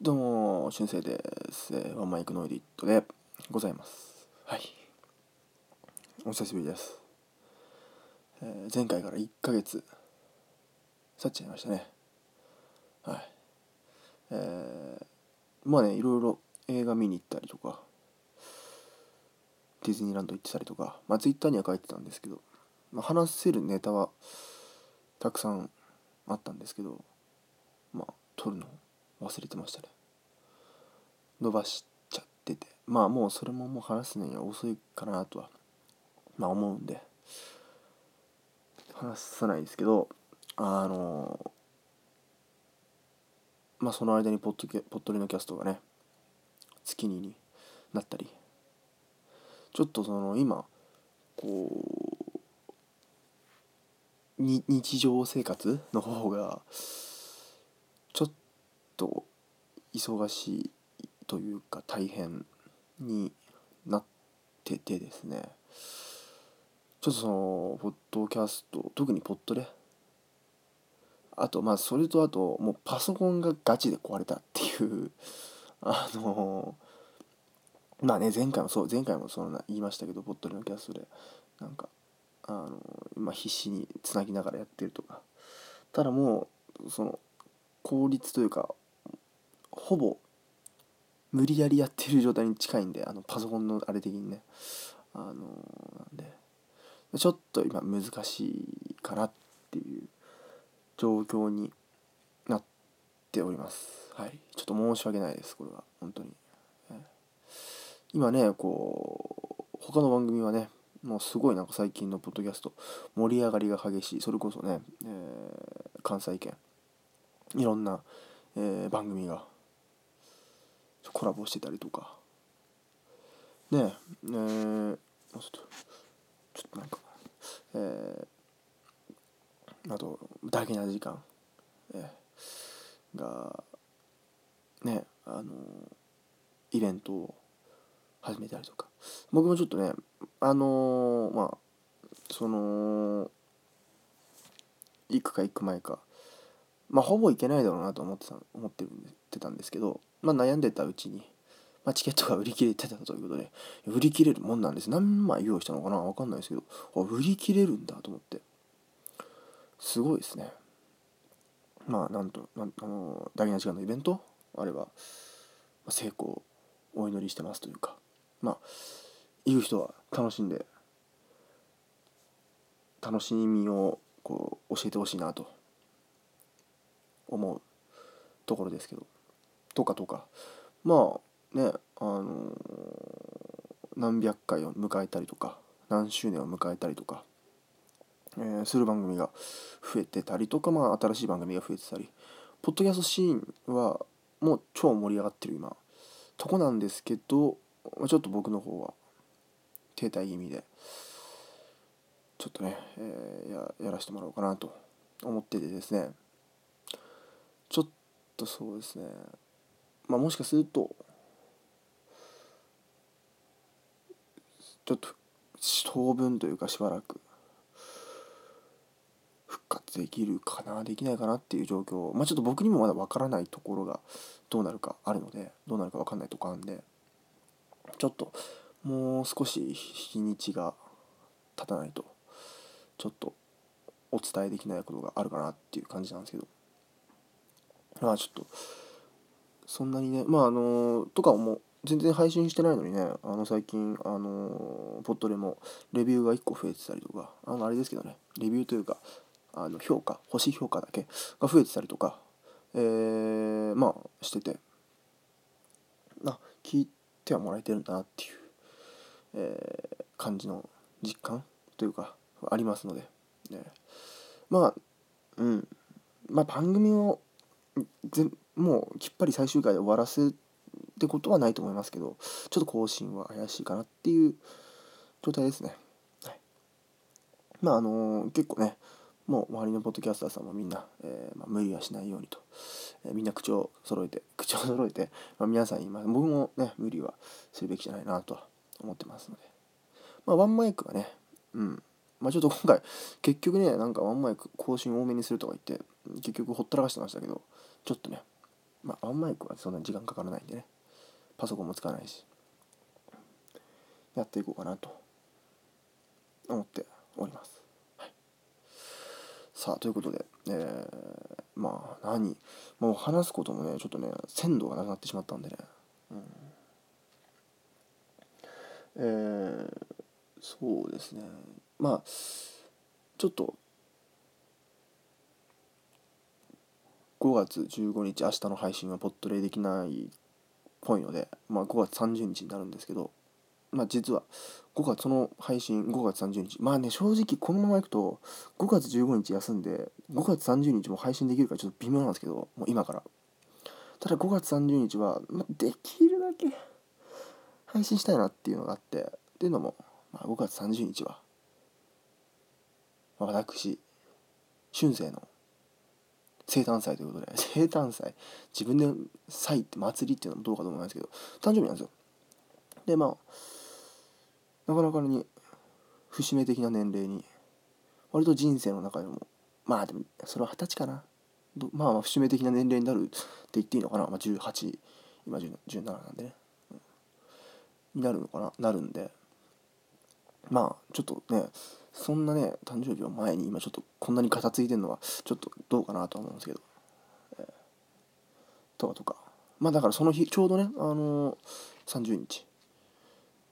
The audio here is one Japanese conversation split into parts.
どうも、しゅんせいです。えーワンマイクノイディットでございます。はい。お久しぶりです。えー前回から1ヶ月経っちゃいましたね。はい。えーまあね、いろいろ映画見に行ったりとか、ディズニーランド行ってたりとか、まあツイッターには書いてたんですけど、まあ、話せるネタはたくさんあったんですけど、まあ、撮るの忘れてましたね。伸ばしちゃってて。まあもうそれももう話すのには遅いかなとは、まあ思うんで、話さないですけど、あのまあその間にポッドキャポッドリのキャストがね、月にになったり、ちょっとその今、こう、日常生活の方が、ちょっと忙しいというか大変になっててですね。ちょっとそのポッドキャスト特にポッドで。あとまあそれとあともうパソコンがガチで壊れたっていう。あのまあね前回もそう前回もそんな言いましたけどポッドのキャストで。なんかあの今必死につなぎながらやってるとか。ただもうその効率というかほぼ無理やりやってる状態に近いんであのパソコンのあれ的にね。あのなんでちょっと今難しいかなっていう状況になっております。はい。ちょっと申し訳ないですこれは。本当に、今ねこう他の番組はねもうすごいなんか最近のポッドキャスト盛り上がりが激しい。それこそね、えー関西圏。いろんな、えー番組がコラボしてたりとか。ねええー、ちょっとちょっとなんかえー、あと大事な時間、えーがねあのイベントを始めたりとか。僕もちょっとねあのーまあその行くか行く前かまあほぼ行けないだろうなと思ってた思ってるんでてたんですけど、まあ、悩んでたうちに、まあ、チケットが売り切れてたということで売り切れるもんなんです。何枚用意したのかな分かんないですけどあ売り切れるんだと思って。すごいですね。まあなんとなんあの大事な時間のイベント？あれば、まあ成功お祈りしてますというか。まあ言う人は楽しんで楽しみをこう教えてほしいなと思うところですけど。とかとか。まあねあの何百回を迎えたりとか何周年を迎えたりとか、えーする番組が増えてたりとかまあ新しい番組が増えてたり。ポッドキャストシーンはもう超盛り上がってる今。とこなんですけどちょっと僕の方は停滞気味でちょっとね、えーややらせてもらおうかなと思っててですね。とそうですね。まあもしかするとちょっと当分というかしばらく復活できるかなできないかなっていう状況まあちょっと僕にもまだわからないところがどうなるかあるのでどうなるかわかんないとこあるんでちょっともう少し日にちが経たないとちょっとお伝えできないことがあるかなっていう感じなんですけど。まあちょっとそんなにねまああのとかも全然配信してないのにねあの最近あのポットでもレビューが1個増えてたりとかあのあれですけどねレビューというかあの評価星評価だけが増えてたりとかえー、まあしててあ聞いてはもらえてるんだなっていう、えー感じの実感というかありますので、ね、まあうん。まあ番組をもうきっぱり最終回で終わらせってことはないと思いますけどちょっと更新は怪しいかなっていう状態ですね、はい、まああのー結構ねもう周りのポッドキャスターさんもみんな、えーまあ、無理はしないようにと、えーみんな口を揃えて 口を揃えて、まあ、皆さん今僕もね無理はするべきじゃないなとは思ってますので。まあワンマイクはねうん。まあちょっと今回結局ねなんかワンマイク更新多めにするとか言って結局ほったらかしてましたけどちょっとねまあワンマイクはそんなに時間かからないんでねパソコンも使わないしやっていこうかなと思っております、はい、さあということで、えー、まあ何？もう話すこともねちょっとね鮮度がなくなってしまったんでね、うん、えー、そうですね。まあちょっと5月15日明日の配信はポットレできないっぽいので、まあ、5月30日になるんですけど、まあ、実は5月その配信5月30日。まあね正直このままいくと5月15日休んで5月30日も配信できるかちょっと微妙なんですけどもう今から。ただ5月30日は、まあ、できるだけ配信したいなっていうのがあってっていうのも、まあ、5月30日は、まあ、私春生の生誕祭ということで、生誕祭、自分で祭って祭りっていうのもどうかと思いますけど、誕生日なんですよ。で、まあ、なかなかに節目的な年齢に、割と人生の中でも、まあでも、それは二十歳かな。まあ、まあ節目的な年齢になるって言っていいのかな。まあ、18、今17なんでね。になるのかな。なるんで、まあ、ちょっとね、そんなね誕生日を前に今ちょっとこんなにガタついてるのはちょっとどうかなと思うんですけど、えー、とかとか。まあだからその日ちょうどねあのー、30日、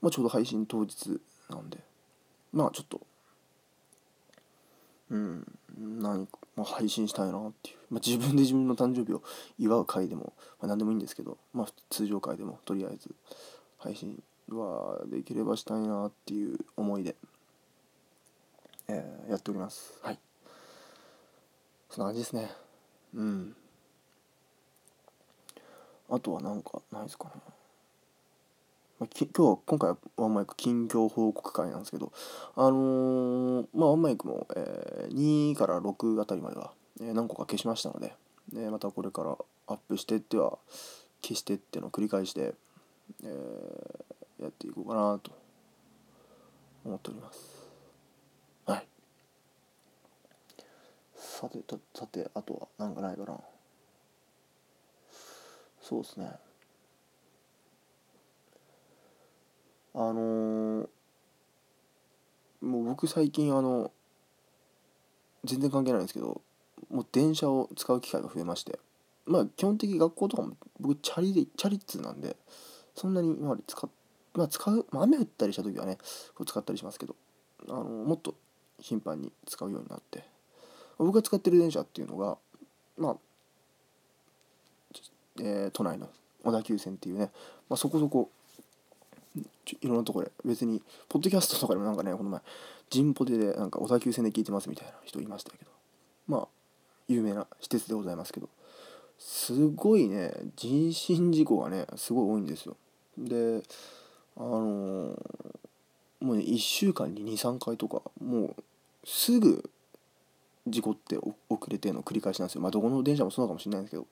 まあ、ちょうど配信当日なんで。まあちょっと。うん何か、まあ、配信したいなっていう、まあ、自分で自分の誕生日を祝う回でも、まあ、何でもいいんですけど、まあ、通常回でもとりあえず配信はできればしたいなっていう思いで。えー、やっております。はい。そんな感じですね。うん。あとはなんかないですかね、まあ、き今日今回はワンマイク近況報告会なんですけどあのー、まあワンマイクも、えー、2から6あたりまでは、えー、何個か消しましたので、えまたこれからアップしてっては消してっていうのを繰り返して、えやっていこうかなと思っておりますさてさてあとはなんかないかな。そうですね。あのー、もう僕最近あの全然関係ないんですけどもう電車を使う機会が増えまして。まあ基本的に学校とかも僕チャリでチャリッツなんでそんなに今まで使まあ使う、まあ、雨降ったりした時はねこう使ったりしますけどあのもっと頻繁に使うようになって。僕が使ってる電車っていうのがまあ、えー、都内の小田急線っていうね、まあ、そこそこいろんなとこで別にポッドキャストとかでもなんかねこの前ジンポテでなんか小田急線で聞いてますみたいな人いましたけどまあ有名な施設でございますけどすごいね人身事故がねすごい多いんですよ。であのー、もうね1週間に23回とかもうすぐ事故って遅れての繰り返しなんですよ。まあ、どこの電車もそうかもしれないんですけど。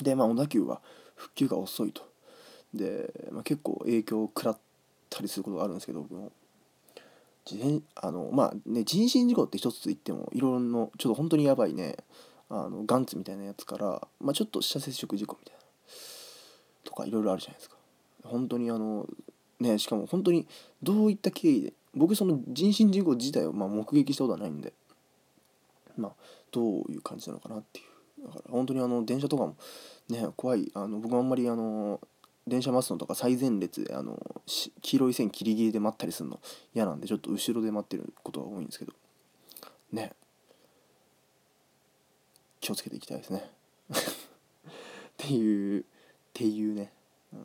で、まあ、小田急は復旧が遅いと。で、まあ、結構影響を食らったりすることがあるんですけど、僕も。あのまあね、人身事故って一つ言ってもいろいろなちょっと本当にやばいねあのガンツみたいなやつから、まあ、ちょっと下接触事故みたいなとかいろいろあるじゃないですか本当にあのねしかも本当にどういった経緯で僕その人身事故自体をまあ目撃したことはないんでまあ、どういう感じなのかなっていう。だから本当にあの電車とかもね怖い。あの僕あんまりあの電車待つのとか最前列であの黄色い線ギリギリで待ったりするの嫌なんでちょっと後ろで待ってることが多いんですけど。ね。気をつけていきたいですね。っていうっていうね、うん、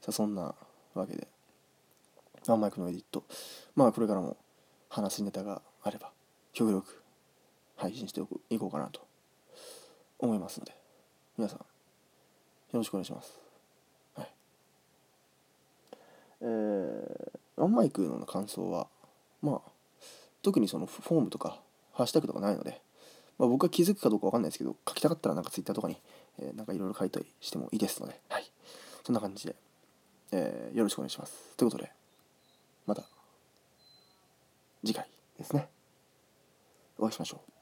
さあそんなわけで。ワンマイクのエディット。まあこれからも話すネタがあれば。極力配信していこうかなと思いますので皆さんよろしくお願いします。はい。えー、ワンマイクの感想はまあ特にそのフォームとかハッシュタグとかないので、まあ、僕が気づくかどうかわかんないですけど書きたかったらなんかツイッターとかに、えー、なんかいろいろ書いたりしてもいいですので、はい。そんな感じで、えー、よろしくお願いします。ということでまた次回ですね。お会いしましょう。